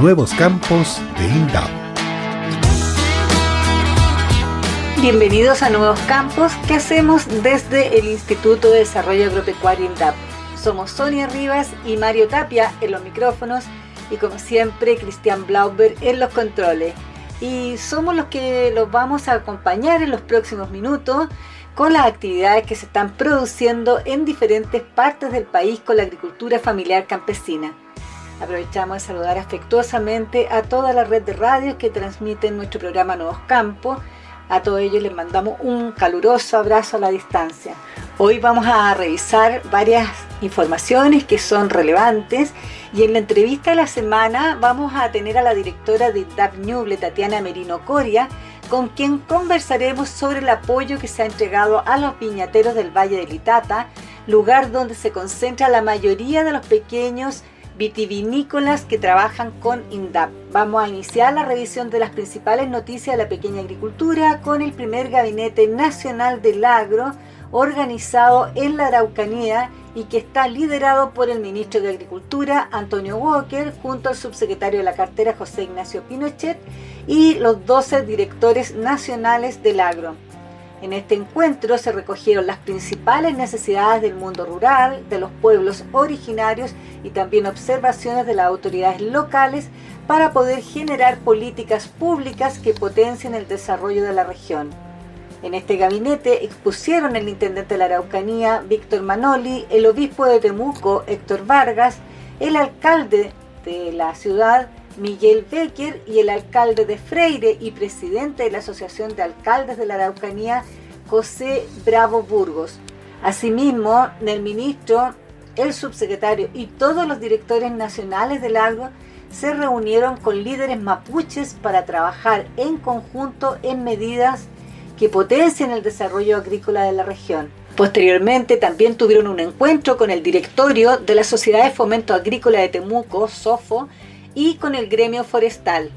Nuevos Campos de INDAP. Bienvenidos a Nuevos Campos que hacemos desde el Instituto de Desarrollo Agropecuario INDAP. Somos Sonia Rivas y Mario Tapia en los micrófonos y como siempre Cristian Blauber en los controles. Y somos los que los vamos a acompañar en los próximos minutos con las actividades que se están produciendo en diferentes partes del país con la agricultura familiar campesina. Aprovechamos de saludar afectuosamente a toda la red de radios que transmiten nuestro programa Nuevos Campos. A todos ellos les mandamos un caluroso abrazo a la distancia. Hoy vamos a revisar varias informaciones que son relevantes y en la entrevista de la semana vamos a tener a la directora de DAP Ñuble, Tatiana Merino Coria, con quien conversaremos sobre el apoyo que se ha entregado a los viñateros del Valle de Litata, lugar donde se concentra la mayoría de los pequeños vitivinícolas que trabajan con INDAP. Vamos a iniciar la revisión de las principales noticias de la pequeña agricultura con el primer Gabinete Nacional del Agro, organizado en la Araucanía y que está liderado por el ministro de Agricultura, Antonio Walker, junto al subsecretario de la cartera, José Ignacio Pinochet, y los 12 directores nacionales del agro. En este encuentro se recogieron las principales necesidades del mundo rural, de los pueblos originarios y también observaciones de las autoridades locales para poder generar políticas públicas que potencien el desarrollo de la región. En este gabinete expusieron el intendente de la Araucanía, Víctor Manoli, el obispo de Temuco, Héctor Vargas, el alcalde de la ciudad, Miguel Becker, y el alcalde de Freire y presidente de la Asociación de Alcaldes de la Araucanía, José Bravo Burgos. Asimismo, el ministro, el subsecretario y todos los directores nacionales del agro se reunieron con líderes mapuches para trabajar en conjunto en medidas que potencian el desarrollo agrícola de la región. Posteriormente también tuvieron un encuentro con el directorio de la Sociedad de Fomento Agrícola de Temuco, SOFO, y con el gremio forestal.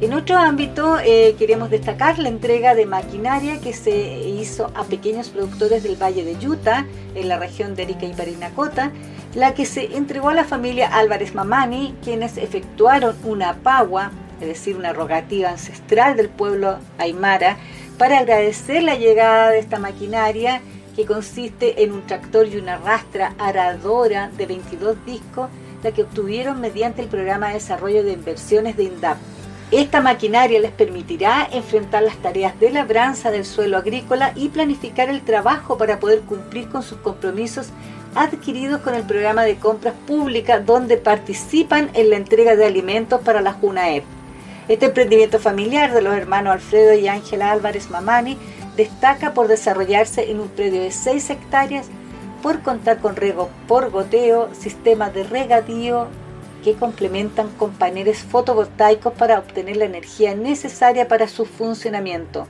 En otro ámbito eh, queremos destacar la entrega de maquinaria que se hizo a pequeños productores del Valle de Utah, en la región de Arica y Parinacota, la que se entregó a la familia Álvarez Mamani, quienes efectuaron una pagua es decir, una rogativa ancestral del pueblo aymara, para agradecer la llegada de esta maquinaria que consiste en un tractor y una rastra aradora de 22 discos, la que obtuvieron mediante el programa de desarrollo de inversiones de INDAP. Esta maquinaria les permitirá enfrentar las tareas de labranza del suelo agrícola y planificar el trabajo para poder cumplir con sus compromisos adquiridos con el programa de compras públicas donde participan en la entrega de alimentos para la JUNAEP. Este emprendimiento familiar de los hermanos Alfredo y Ángela Álvarez Mamani destaca por desarrollarse en un predio de 6 hectáreas, por contar con riego por goteo, sistemas de regadío que complementan con paneles fotovoltaicos para obtener la energía necesaria para su funcionamiento.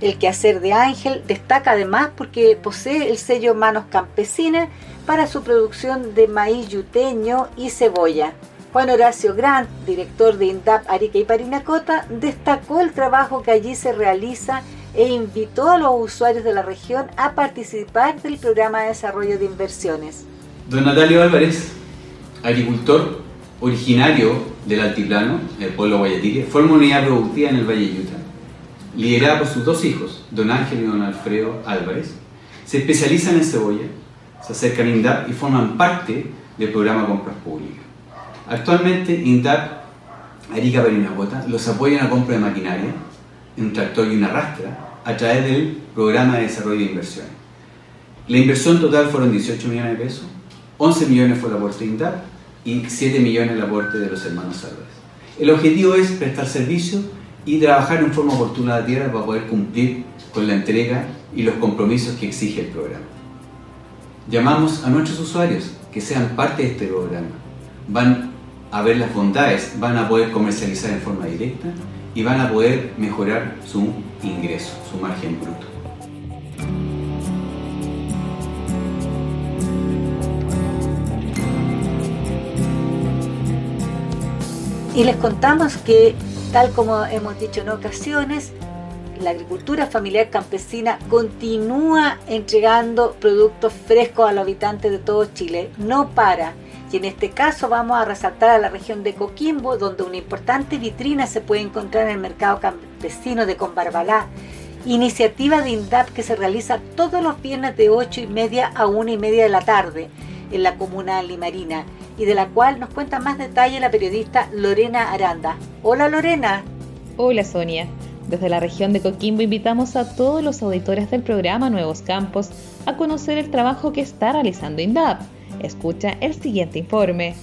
El quehacer de Ángel destaca además porque posee el sello Manos Campesinas para su producción de maíz yuteño y cebolla. Juan Horacio Grant, director de INDAP Arica y Parinacota, destacó el trabajo que allí se realiza e invitó a los usuarios de la región a participar del programa de desarrollo de inversiones. Don Natalio Álvarez, agricultor originario del altiplano, el pueblo Guayatique, forma una unidad productiva en el Valle Utah, liderada por sus dos hijos, don Ángel y don Alfredo Álvarez. Se especializan en cebolla, se acercan a INDAP y forman parte del programa Compras Públicas. Actualmente, INDAP, Arica Parinacota, los apoya en la compra de maquinaria, un tractor y una rastra, a través del programa de desarrollo de inversiones. La inversión total fueron 18 millones de pesos, 11 millones fue el aporte de INDAP y 7 millones el aporte de los hermanos Álvarez. El objetivo es prestar servicio y trabajar en forma oportuna la tierra para poder cumplir con la entrega y los compromisos que exige el programa. Llamamos a nuestros usuarios que sean parte de este programa. Van a ver las bondades, van a poder comercializar en forma directa y van a poder mejorar su ingreso, su margen bruto. Y les contamos que, tal como hemos dicho en ocasiones, la agricultura familiar campesina continúa entregando productos frescos a los habitantes de todo Chile. No para Y en este caso vamos a resaltar a la región de Coquimbo, donde una importante vitrina se puede encontrar en el mercado campesino de Combarbalá, iniciativa de INDAP que se realiza todos los viernes de 8 y media a 1 y media de la tarde en la comuna limarina y de la cual nos cuenta más detalle la periodista Lorena Aranda. Hola Lorena. Hola Sonia. Desde la región de Coquimbo invitamos a todos los auditores del programa Nuevos Campos a conocer el trabajo que está realizando INDAP Escucha el siguiente informe.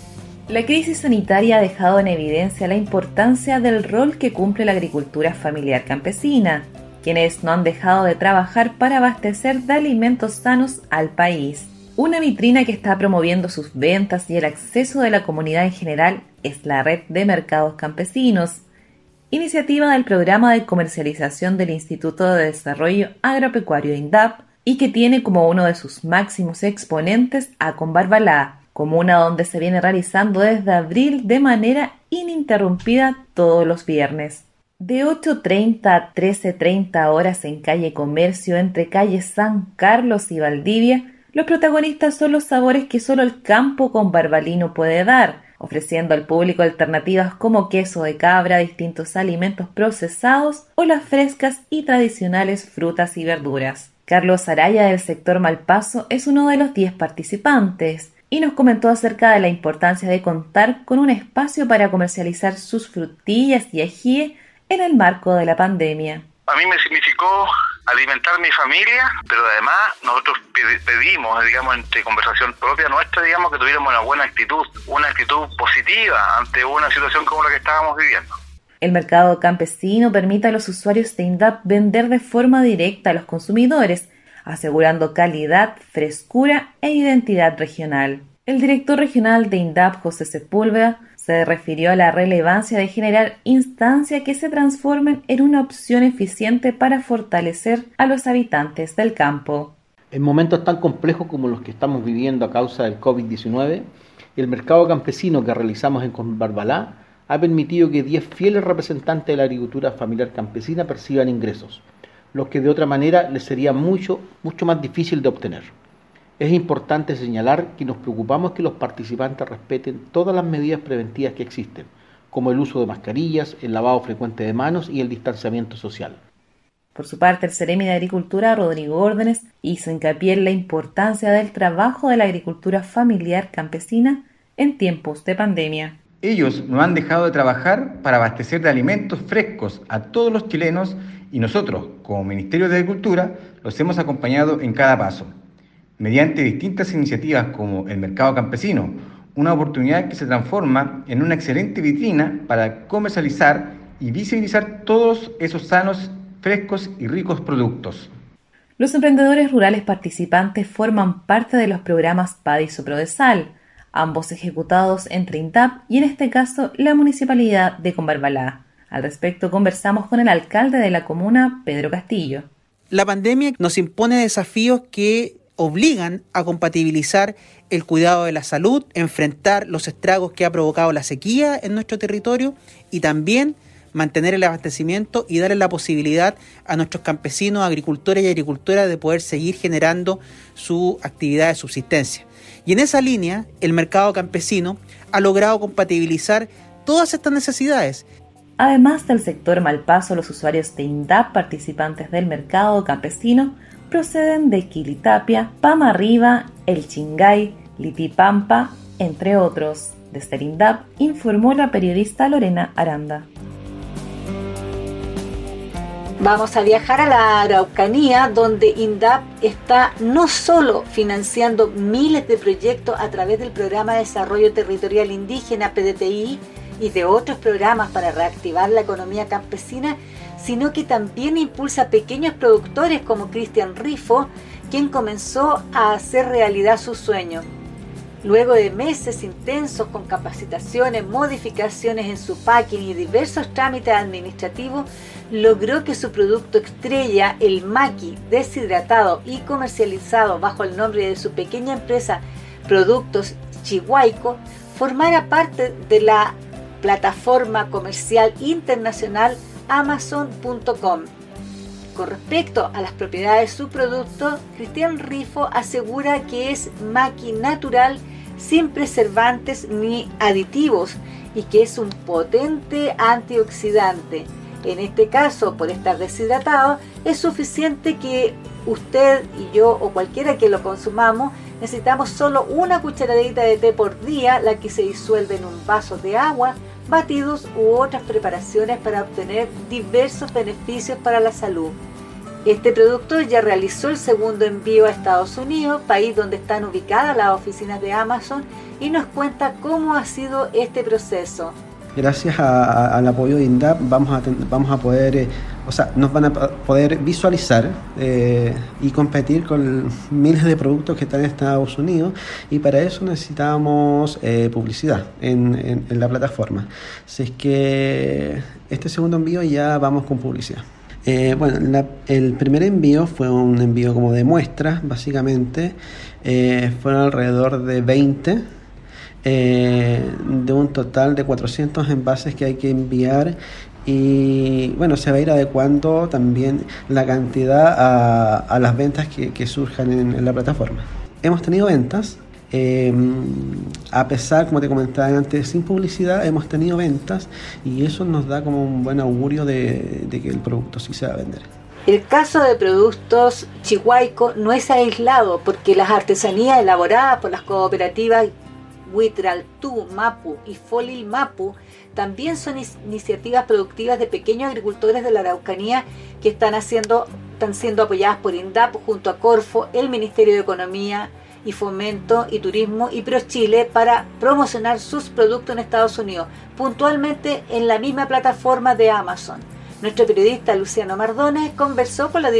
La crisis sanitaria ha dejado en evidencia la importancia del rol que cumple la agricultura familiar campesina, quienes no han dejado de trabajar para abastecer de alimentos sanos al país. Una vitrina que está promoviendo sus ventas y el acceso de la comunidad en general es la Red de Mercados Campesinos, iniciativa del programa de comercialización del Instituto de Desarrollo Agropecuario INDAP, y que tiene como uno de sus máximos exponentes a Combarbalá, comuna donde se viene realizando desde abril de manera ininterrumpida todos los viernes. De 8.30 a 13.30 horas en calle Comercio entre calles San Carlos y Valdivia, los protagonistas son los sabores que solo el campo con barbalino puede dar, ofreciendo al público alternativas como queso de cabra, distintos alimentos procesados o las frescas y tradicionales frutas y verduras. Carlos Araya del sector Malpaso es uno de los 10 participantes y nos comentó acerca de la importancia de contar con un espacio para comercializar sus frutillas y ají en el marco de la pandemia. A mí me significó alimentar mi familia, pero además nosotros pedimos, digamos, entre conversación propia nuestra, digamos, que tuviéramos una buena actitud, una actitud positiva ante una situación como la que estábamos viviendo. El mercado campesino permite a los usuarios de INDAP vender de forma directa a los consumidores, asegurando calidad, frescura e identidad regional. El director regional de INDAP, José Sepúlveda, se refirió a la relevancia de generar instancias que se transformen en una opción eficiente para fortalecer a los habitantes del campo. En momentos tan complejos como los que estamos viviendo a causa del COVID-19, el mercado campesino que realizamos en Barbalá ha permitido que 10 fieles representantes de la agricultura familiar campesina perciban ingresos, los que de otra manera les sería mucho, mucho más difícil de obtener. Es importante señalar que nos preocupamos que los participantes respeten todas las medidas preventivas que existen, como el uso de mascarillas, el lavado frecuente de manos y el distanciamiento social. Por su parte, el Ceremi de Agricultura, Rodrigo Órdenes, hizo hincapié en la importancia del trabajo de la agricultura familiar campesina en tiempos de pandemia. Ellos no han dejado de trabajar para abastecer de alimentos frescos a todos los chilenos y nosotros, como Ministerio de Agricultura, los hemos acompañado en cada paso, mediante distintas iniciativas como el mercado campesino, una oportunidad que se transforma en una excelente vitrina para comercializar y visibilizar todos esos sanos, frescos y ricos productos. Los emprendedores rurales participantes forman parte de los programas PAD y Soprodesal, ambos ejecutados entre INTAP y en este caso la Municipalidad de Combarbalá. Al respecto conversamos con el alcalde de la comuna, Pedro Castillo. La pandemia nos impone desafíos que obligan a compatibilizar el cuidado de la salud, enfrentar los estragos que ha provocado la sequía en nuestro territorio y también mantener el abastecimiento y darle la posibilidad a nuestros campesinos, agricultores y agricultoras de poder seguir generando su actividad de subsistencia. Y en esa línea, el mercado campesino ha logrado compatibilizar todas estas necesidades. Además del sector Malpaso, los usuarios de INDAP participantes del mercado campesino proceden de Quilitapia, Pama Arriba, El Chingay, Litipampa, entre otros. Desde el INDAP informó la periodista Lorena Aranda. Vamos a viajar a la Araucanía, donde INDAP está no solo financiando miles de proyectos a través del Programa de Desarrollo Territorial Indígena, PDTI, y de otros programas para reactivar la economía campesina, sino que también impulsa pequeños productores como Cristian Rifo, quien comenzó a hacer realidad su sueño. Luego de meses intensos con capacitaciones, modificaciones en su packing y diversos trámites administrativos, logró que su producto estrella, el maqui deshidratado y comercializado bajo el nombre de su pequeña empresa Productos Chihuaico, formara parte de la plataforma comercial internacional Amazon.com. Con respecto a las propiedades de su producto, Cristian Rifo asegura que es maqui natural sin preservantes ni aditivos y que es un potente antioxidante. En este caso, por estar deshidratado, es suficiente que usted y yo o cualquiera que lo consumamos necesitamos solo una cucharadita de té por día, la que se disuelve en un vaso de agua, batidos u otras preparaciones para obtener diversos beneficios para la salud. Este producto ya realizó el segundo envío a Estados Unidos, país donde están ubicadas las oficinas de Amazon, y nos cuenta cómo ha sido este proceso. Gracias al apoyo de INDAP vamos a, vamos a poder, eh, o sea, nos van a poder visualizar eh, y competir con miles de productos que están en Estados Unidos y para eso necesitamos eh, publicidad en, en la plataforma. Así es que este segundo envío ya vamos con publicidad. Bueno, el primer envío fue un envío como de muestras, básicamente. Fueron alrededor de 20, eh, de un total de 400 envases que hay que enviar. Y bueno, se va a ir adecuando también la cantidad a, las ventas que, surjan en la plataforma. Hemos tenido ventas, eh, a pesar, como te comentaba antes, sin publicidad hemos tenido ventas y eso nos da como un buen augurio de, que el producto sí se va a vender. El caso de productos chihuaico no es aislado porque las artesanías elaboradas por las cooperativas Huitraltú, Mapu y Folil Mapu también son iniciativas productivas de pequeños agricultores de la Araucanía que están, haciendo, están siendo apoyadas por INDAP junto a Corfo, el Ministerio de Economía, y Fomento y Turismo y ProChile para promocionar sus productos en Estados Unidos, puntualmente en la misma plataforma de Amazon. Nuestro periodista Luciano Mardones conversó con la,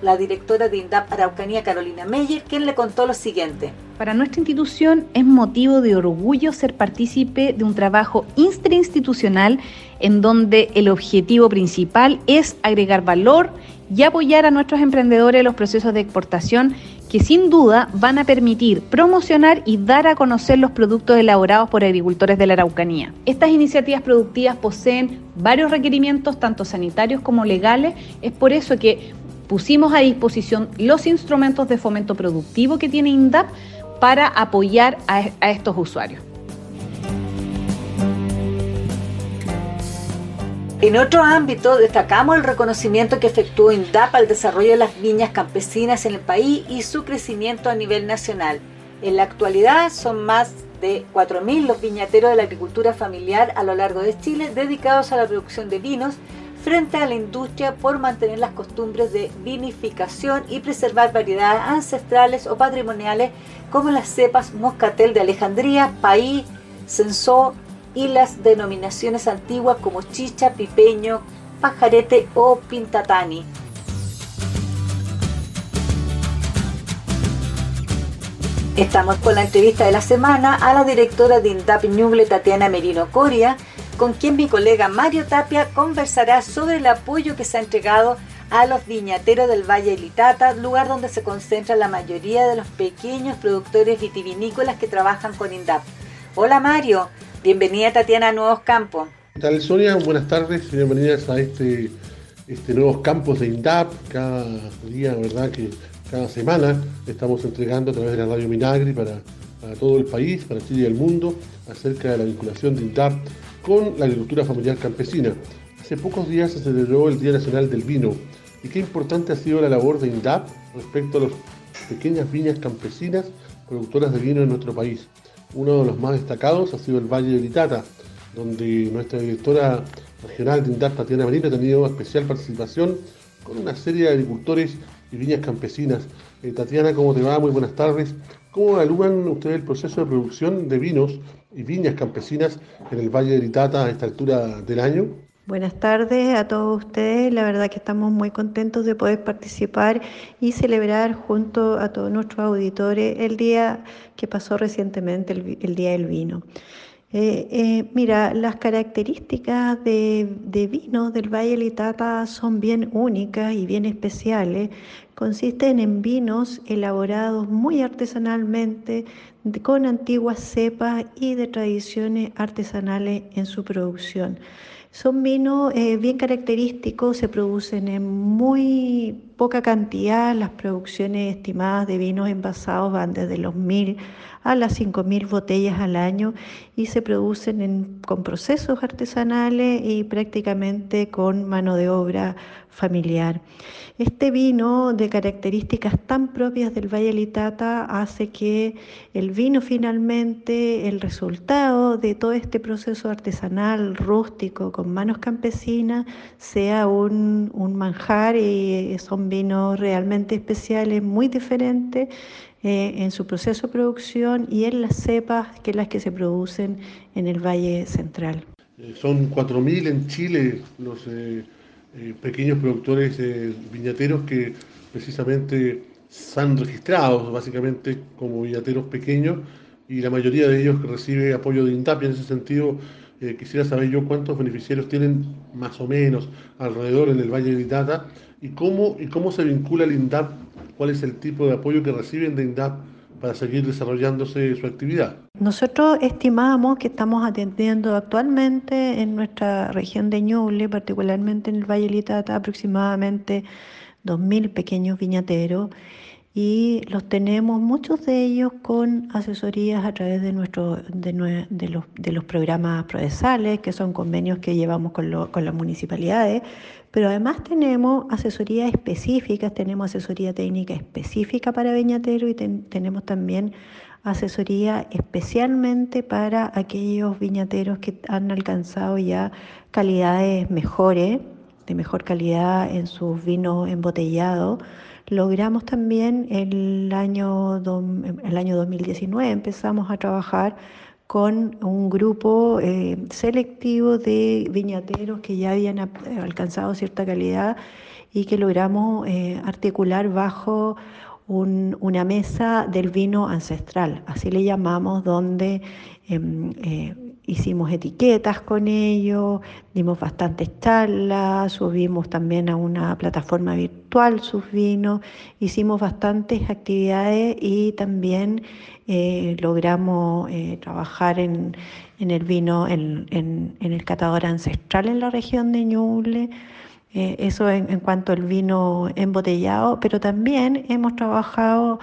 la directora de INDAP Araucanía, Carolina Meyer, quien le contó lo siguiente. Para nuestra institución es motivo de orgullo ser partícipe de un trabajo interinstitucional en donde el objetivo principal es agregar valor y apoyar a nuestros emprendedores en los procesos de exportación que sin duda van a permitir promocionar y dar a conocer los productos elaborados por agricultores de la Araucanía. Estas iniciativas productivas poseen varios requerimientos, tanto sanitarios como legales, es por eso que pusimos a disposición los instrumentos de fomento productivo que tiene INDAP para apoyar a, estos usuarios. En otro ámbito, destacamos el reconocimiento que efectuó INDAP al desarrollo de las viñas campesinas en el país y su crecimiento a nivel nacional. En la actualidad son más de 4.000 los viñateros de la agricultura familiar a lo largo de Chile dedicados a la producción de vinos frente a la industria por mantener las costumbres de vinificación y preservar variedades ancestrales o patrimoniales como las cepas Moscatel de Alejandría, País, Sensó, y las denominaciones antiguas como chicha, pipeño, pajarete o pintatani. Estamos con la entrevista de la semana a la directora de INDAP Ñuble, Tatiana Merino Coria, con quien mi colega Mario Tapia conversará sobre el apoyo que se ha entregado a los viñateros del Valle Litata, lugar donde se concentra la mayoría de los pequeños productores vitivinícolas que trabajan con INDAP. Hola Mario, Bienvenida Tatiana a Nuevos Campos. ¿Qué tal Sonia? Buenas tardes, bienvenidas a este, este Nuevos Campos de INDAP. Cada día, ¿verdad? Que cada semana estamos entregando a través de la Radio Minagri para, todo el país, para Chile y el mundo, acerca de la vinculación de INDAP con la agricultura familiar campesina. Hace pocos días se celebró el Día Nacional del Vino y qué importante ha sido la labor de INDAP respecto a las pequeñas viñas campesinas productoras de vino en nuestro país. Uno de los más destacados ha sido el Valle de Litata, donde nuestra directora regional de INDAP, Tatiana Marino, ha tenido especial participación con una serie de agricultores y viñas campesinas. Eh, Tatiana, ¿cómo te va? Muy buenas tardes. ¿Cómo evalúan ustedes el proceso de producción de vinos y viñas campesinas en el Valle de Litata a esta altura del año? Buenas tardes a todos ustedes. La verdad que estamos muy contentos de poder participar y celebrar junto a todos nuestros auditores el día que pasó recientemente, el, Día del Vino. Eh, eh, mira, las características de, de vino del Valle Litata son bien únicas y bien especiales. Consisten en vinos elaborados muy artesanalmente, con antiguas cepas y de tradiciones artesanales en su producción. Son vinos eh, bien característicos, se producen en muy poca cantidad, las producciones estimadas de vinos envasados van desde los mil a las 5.000 botellas al año y se producen con procesos artesanales y prácticamente con mano de obra familiar. Este vino de características tan propias del Valle Litata hace que el vino finalmente, el resultado de todo este proceso artesanal, rústico, con manos campesinas, sea un, un manjar y son vinos realmente especiales, muy diferentes eh, en su proceso de producción y en las cepas que las que se producen en el Valle Central. Eh, son 4.000 en Chile los eh, pequeños productores viñateros que precisamente han registrados básicamente como viñateros pequeños y la mayoría de ellos recibe apoyo de INTAP en ese sentido quisiera saber yo cuántos beneficiarios tienen más o menos alrededor en el Valle de Itata y cómo, y cómo se vincula el INDAP cuál es el tipo de apoyo que reciben de INDAP para seguir desarrollándose su actividad. Nosotros estimamos que estamos atendiendo actualmente en nuestra región de Ñuble, particularmente en el Valle Litata, aproximadamente 2.000 pequeños viñateros y los tenemos muchos de ellos con asesorías a través de, nuestro, de, de, los, de los programas procesales, que son convenios que llevamos con, lo, con las municipalidades, pero además tenemos asesoría específicas, tenemos asesoría técnica específica para viñatero y tenemos también asesoría especialmente para aquellos viñateros que han alcanzado ya calidades mejores, de mejor calidad en sus vinos embotellados Logramos también el año, el año 2019, empezamos a trabajar con un grupo eh, selectivo de viñateros que ya habían alcanzado cierta calidad y que logramos eh, articular bajo una mesa del vino ancestral, así le llamamos, donde em, eh, hicimos etiquetas con ellos, dimos bastantes charlas, subimos también a una plataforma virtual sus vinos, hicimos bastantes actividades y también eh, logramos eh, trabajar en, el vino, en, el catador ancestral en la región de Ñuble. Eh, eso en, en cuanto al vino embotellado, pero también hemos trabajado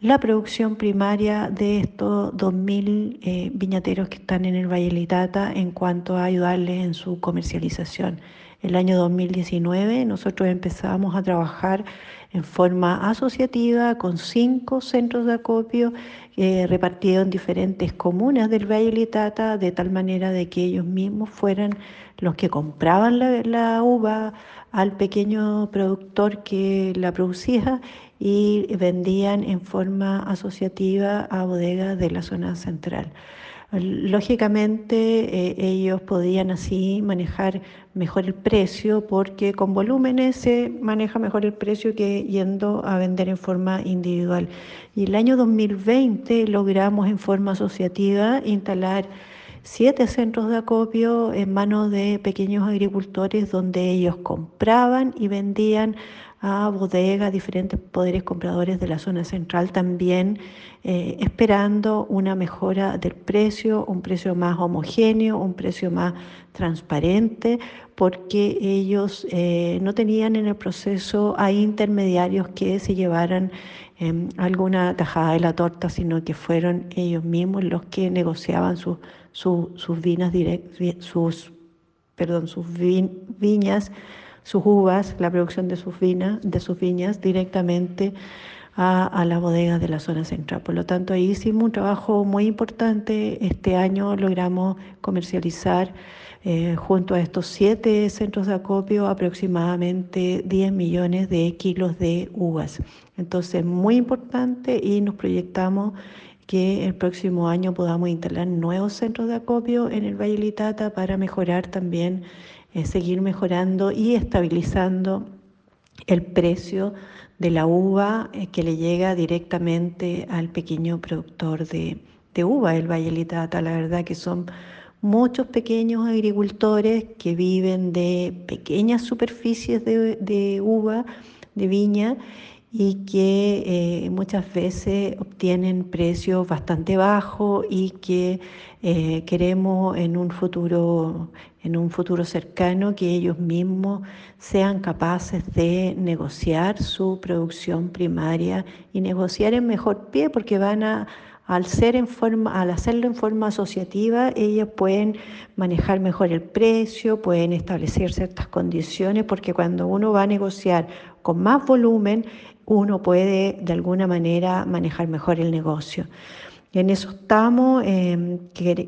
la producción primaria de estos 2.000 eh, viñateros que están en el Valle Litata en cuanto a ayudarles en su comercialización. El año 2019 nosotros empezamos a trabajar en forma asociativa con cinco centros de acopio eh, repartidos en diferentes comunas del Valle Litata, de tal manera de que ellos mismos fueran los que compraban la, la uva al pequeño productor que la producía y vendían en forma asociativa a bodegas de la zona central. Lógicamente eh, ellos podían así manejar mejor el precio porque con volúmenes se maneja mejor el precio que yendo a vender en forma individual. Y el año 2020 logramos en forma asociativa instalar siete centros de acopio en manos de pequeños agricultores donde ellos compraban y vendían a bodegas, diferentes poderes compradores de la zona central también, eh, esperando una mejora del precio, un precio más homogéneo, un precio más transparente, porque ellos eh, no tenían en el proceso a intermediarios que se llevaran em, alguna tajada de la torta, sino que fueron ellos mismos los que negociaban sus vinas sus, perdón, sus viñas sus uvas, la producción de sus, sus viñas directamente a, la bodega de la zona central. Por lo tanto, ahí hicimos un trabajo muy importante. Este año logramos comercializar eh, junto a estos siete centros de acopio aproximadamente 10 millones de kilos de uvas. Entonces, muy importante y nos proyectamos que el próximo año podamos instalar nuevos centros de acopio en el Valle Litata para mejorar también seguir mejorando y estabilizando el precio de la uva eh, que le llega directamente al pequeño productor de, uva, el Valle Litata. La verdad que son muchos pequeños agricultores que viven de pequeñas superficies de, de uva, de viña, y que eh, muchas veces obtienen precios bastante bajos y que eh, queremos en un futuro en un futuro cercano que ellos mismos sean capaces de negociar su producción primaria y negociar en mejor pie porque van a al, ser en forma, al hacerlo en forma asociativa, ellas pueden manejar mejor el precio, pueden establecer ciertas condiciones, porque cuando uno va a negociar con más volumen, uno puede de alguna manera manejar mejor el negocio. En eso estamos, em,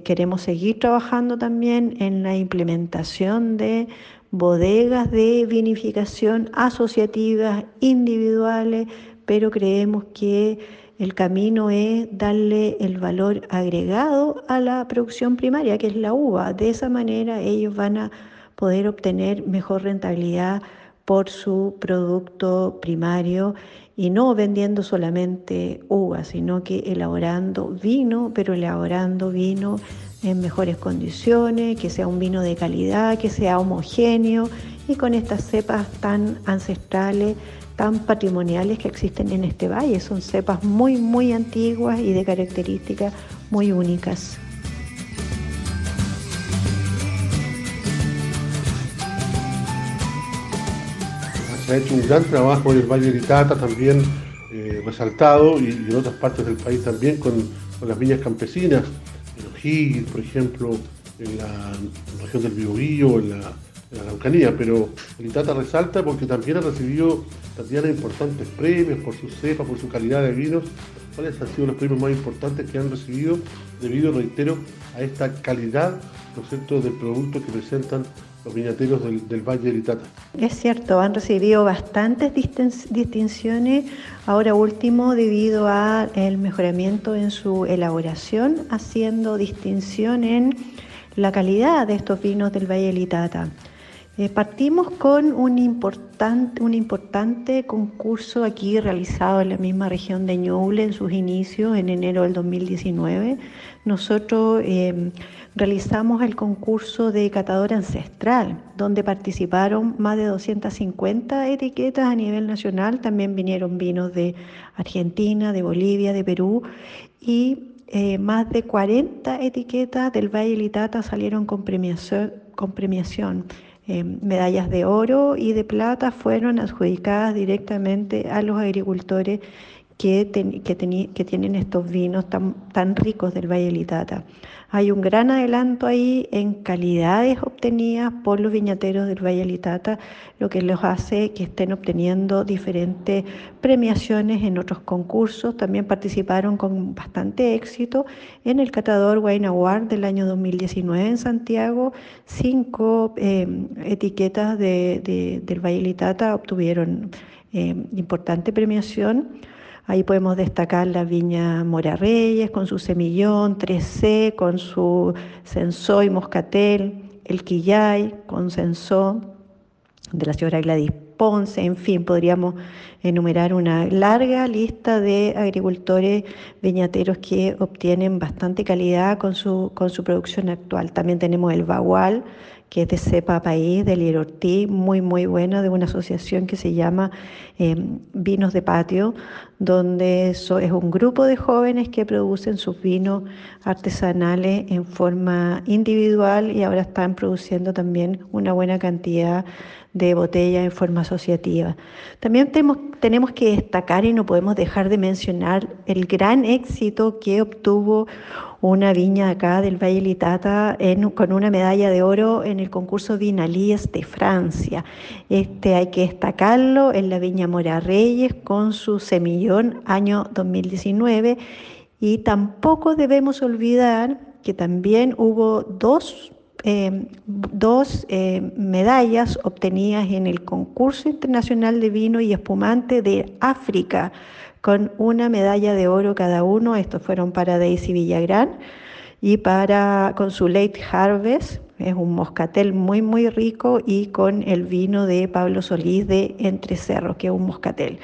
queremos seguir trabajando también en la implementación de bodegas de vinificación asociativas, individuales, pero creemos que el camino es darle el valor agregado a la producción primaria, que es la uva. De esa manera ellos van a poder obtener mejor rentabilidad por su producto primario y no vendiendo solamente uva, sino que elaborando vino, pero elaborando vino en mejores condiciones, que sea un vino de calidad, que sea homogéneo y con estas cepas tan ancestrales tan patrimoniales que existen en este valle. Son cepas muy, muy antiguas y de características muy únicas. Ha hecho un gran trabajo en el Valle de Itata también eh, resaltado y, en otras partes del país también con, las viñas campesinas, en O'Higgins, por ejemplo, en la región del Biobío, en la la Araucanía, pero el Itata resalta porque también ha recibido Tatiana importantes premios por su cepa, por su calidad de vinos. ¿Cuáles han sido los premios más importantes que han recibido debido, reitero, a esta calidad ¿no del producto que presentan los viñateros del, Valle del Itata? Es cierto, han recibido bastantes distinciones, ahora último debido al mejoramiento en su elaboración, haciendo distinción en la calidad de estos vinos del Valle del Itata. Eh, partimos con un importante, un importante concurso aquí realizado en la misma región de Ñuble en sus inicios, en enero del 2019. Nosotros eh, realizamos el concurso de catador ancestral, donde participaron más de 250 etiquetas a nivel nacional. También vinieron vinos de Argentina, de Bolivia, de Perú y eh, más de 40 etiquetas del Valle Litata salieron con premiación. Con premiación. Eh, medallas de oro y de plata fueron adjudicadas directamente a los agricultores que, tienen estos vinos tan, ricos del Valle Litata. Hay un gran adelanto ahí en calidades obtenidas por los viñateros del Valle Litata, lo que les hace que estén obteniendo diferentes premiaciones en otros concursos. También participaron con bastante éxito en el Catador Wine Award del año 2019 en Santiago. Cinco eh, etiquetas de, del Valle Litata obtuvieron eh, importante premiación. Ahí podemos destacar la viña Mora Reyes con su semillón, 3C con su censó y moscatel, el Quillay con censó de la señora Gladys Ponce, en fin, podríamos enumerar una larga lista de agricultores viñateros que obtienen bastante calidad con su, producción actual. También tenemos el Bagual, que es de cepa país, del Lierortí, muy, muy buena, de una asociación que se llama em, Vinos de Patio, donde es un grupo de jóvenes que producen sus vinos artesanales en forma individual y ahora están produciendo también una buena cantidad de botellas en forma asociativa. También tenemos, tenemos que destacar y no podemos dejar de mencionar el gran éxito que obtuvo una viña acá del Valle Litata con una medalla de oro en el concurso Vinalíes de Francia. Este hay que destacarlo en la viña Mora Reyes con su año 2019 y tampoco debemos olvidar que también hubo dos eh, dos eh, medallas obtenidas en el concurso internacional de vino y espumante de África con una medalla de oro cada uno. Estos fueron para Daisy Villagrán y para con su Late Harvest, es un moscatel muy muy rico y con el vino de Pablo Solís de Entre Cerros, que es un moscatel.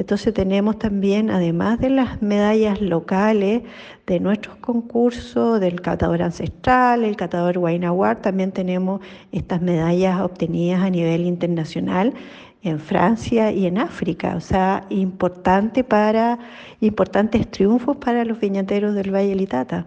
Entonces tenemos también, además de las medallas locales de nuestros concursos, del catador ancestral, el catador Award, también tenemos estas medallas obtenidas a nivel internacional en Francia y en África. O sea, importantes triunfos para los viñateros del Valle Litata.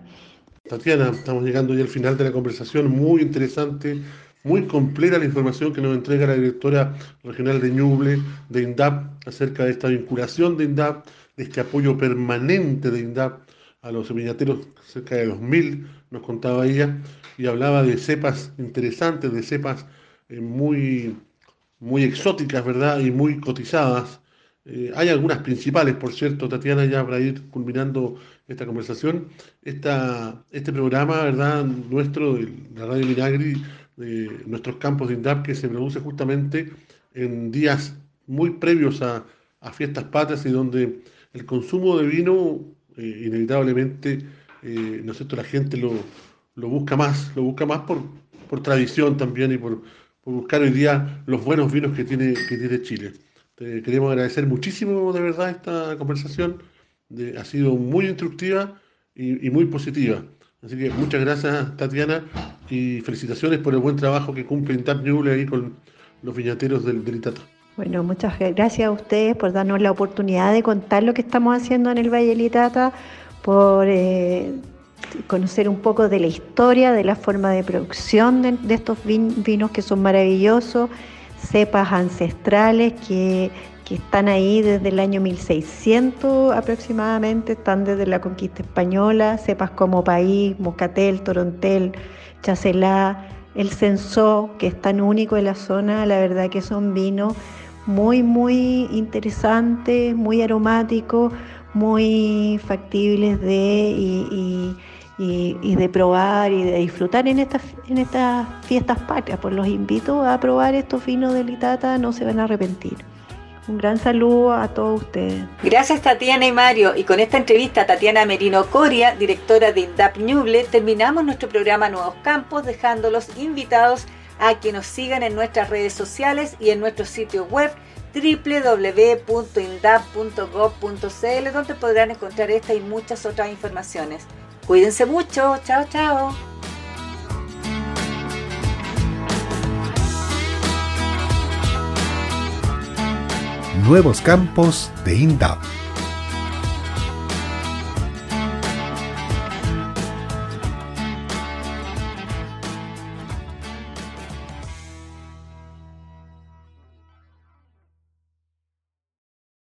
Tatiana, estamos llegando ya al final de la conversación, muy interesante, muy completa la información que nos entrega la directora regional de Ñuble, de INDAP, acerca de esta vinculación de INDAP, de este apoyo permanente de INDAP a los viñateros, cerca de 2.000, nos contaba ella, y hablaba de cepas interesantes, de cepas eh, muy, muy exóticas, ¿verdad? Y muy cotizadas. Eh, hay algunas principales, por cierto, Tatiana, ya para ir culminando esta conversación. Esta, este programa, ¿verdad? Nuestro, de la Radio Minagri, de nuestros campos de INDAP, que se produce justamente en días muy previos a, a fiestas patrias y donde el consumo de vino, eh, inevitablemente, eh, la gente lo, lo, busca más, lo busca más por, por tradición también y por, por, buscar hoy día los buenos vinos que tiene, que tiene Chile. queremos agradecer muchísimo de verdad esta conversación ha sido muy instructiva y, muy positiva. Así que muchas gracias, Tatiana, y felicitaciones por el buen trabajo que cumple Intap Ñuble ahí con los viñateros del, del. Bueno, muchas gracias a ustedes por darnos la oportunidad de contar lo que estamos haciendo en el Valle del Itata, por eh, conocer un poco de la historia, de la forma de producción de estos vinos que son maravillosos, cepas ancestrales que que están ahí desde el año 1600 aproximadamente, están desde la conquista española, cepas como País, Moscatel, Torontel, Chacelá, el Censó, que es tan único en la zona, la verdad que son vinos muy, muy interesantes, muy aromáticos, muy factibles de y, de probar y de disfrutar en estas, en estas fiestas patrias. Pues los invito a probar estos vinos de Litata, no se van a arrepentir. Un gran saludo a todos ustedes. Gracias Tatiana y Mario. Y con esta entrevista a Tatiana Merino Coria, directora de INDAP Ñuble, terminamos nuestro programa Nuevos Campos, dejándolos invitados a que nos sigan en nuestras redes sociales y en nuestro sitio web www.indap.gov.cl donde podrán encontrar esta y muchas otras informaciones. Cuídense mucho, chao chao. Nuevos campos de INDAP.